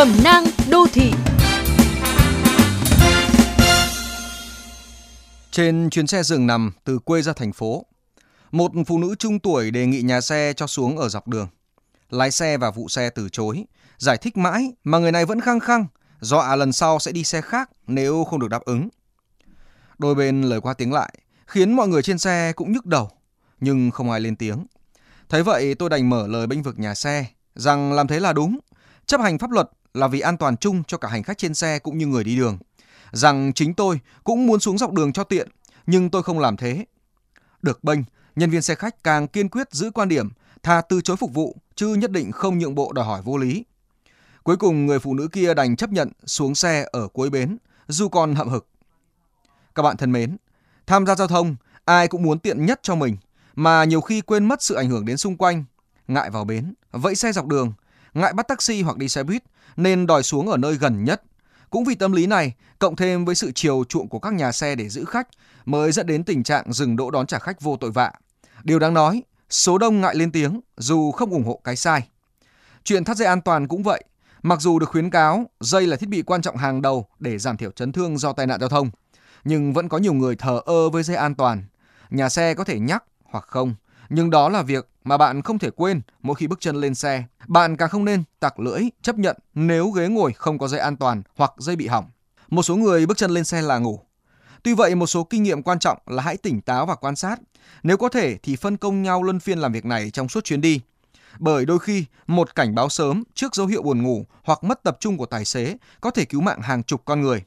Cẩm nang đô thị Trên chuyến xe giường nằm từ quê ra thành phố, một phụ nữ trung tuổi đề nghị nhà xe cho xuống ở dọc đường. Lái xe và vụ xe từ chối, giải thích mãi mà người này vẫn khăng khăng, dọa lần sau sẽ đi xe khác nếu không được đáp ứng. Đôi bên lời qua tiếng lại, khiến mọi người trên xe cũng nhức đầu, nhưng không ai lên tiếng. Thấy vậy tôi đành mở lời bênh vực nhà xe, rằng làm thế là đúng, chấp hành pháp luật là vì an toàn chung cho cả hành khách trên xe cũng như người đi đường. Rằng chính tôi cũng muốn xuống dọc đường cho tiện, nhưng tôi không làm thế. Được bênh, nhân viên xe khách càng kiên quyết giữ quan điểm thà từ chối phục vụ chứ nhất định không nhượng bộ đòi hỏi vô lý. Cuối cùng người phụ nữ kia đành chấp nhận xuống xe ở cuối bến, dù còn hậm hực. Các bạn thân mến, tham gia giao thông ai cũng muốn tiện nhất cho mình, mà nhiều khi quên mất sự ảnh hưởng đến xung quanh, ngại vào bến, vẫy xe dọc đường, ngại bắt taxi hoặc đi xe buýt nên đòi xuống ở nơi gần nhất. Cũng vì tâm lý này, cộng thêm với sự chiều chuộng của các nhà xe để giữ khách mới dẫn đến tình trạng dừng đỗ đón trả khách vô tội vạ. Điều đáng nói, số đông ngại lên tiếng dù không ủng hộ cái sai. Chuyện thắt dây an toàn cũng vậy. Mặc dù được khuyến cáo dây là thiết bị quan trọng hàng đầu để giảm thiểu chấn thương do tai nạn giao thông, nhưng vẫn có nhiều người thờ ơ với dây an toàn. Nhà xe có thể nhắc hoặc không, nhưng đó là việc mà bạn không thể quên mỗi khi bước chân lên xe. Bạn càng không nên tặc lưỡi chấp nhận nếu ghế ngồi không có dây an toàn hoặc dây bị hỏng. Một số người bước chân lên xe là ngủ. Tuy vậy, một số kinh nghiệm quan trọng là hãy tỉnh táo và quan sát. Nếu có thể thì phân công nhau luân phiên làm việc này trong suốt chuyến đi. Bởi đôi khi, một cảnh báo sớm trước dấu hiệu buồn ngủ hoặc mất tập trung của tài xế có thể cứu mạng hàng chục con người.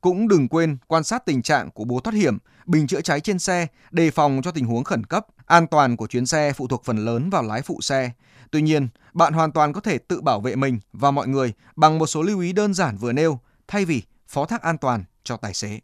Cũng đừng quên quan sát tình trạng của bố thoát hiểm, bình chữa cháy trên xe, đề phòng cho tình huống khẩn cấp. An toàn của chuyến xe phụ thuộc phần lớn vào lái phụ xe. Tuy nhiên, bạn hoàn toàn có thể tự bảo vệ mình và mọi người bằng một số lưu ý đơn giản vừa nêu, thay vì phó thác an toàn cho tài xế.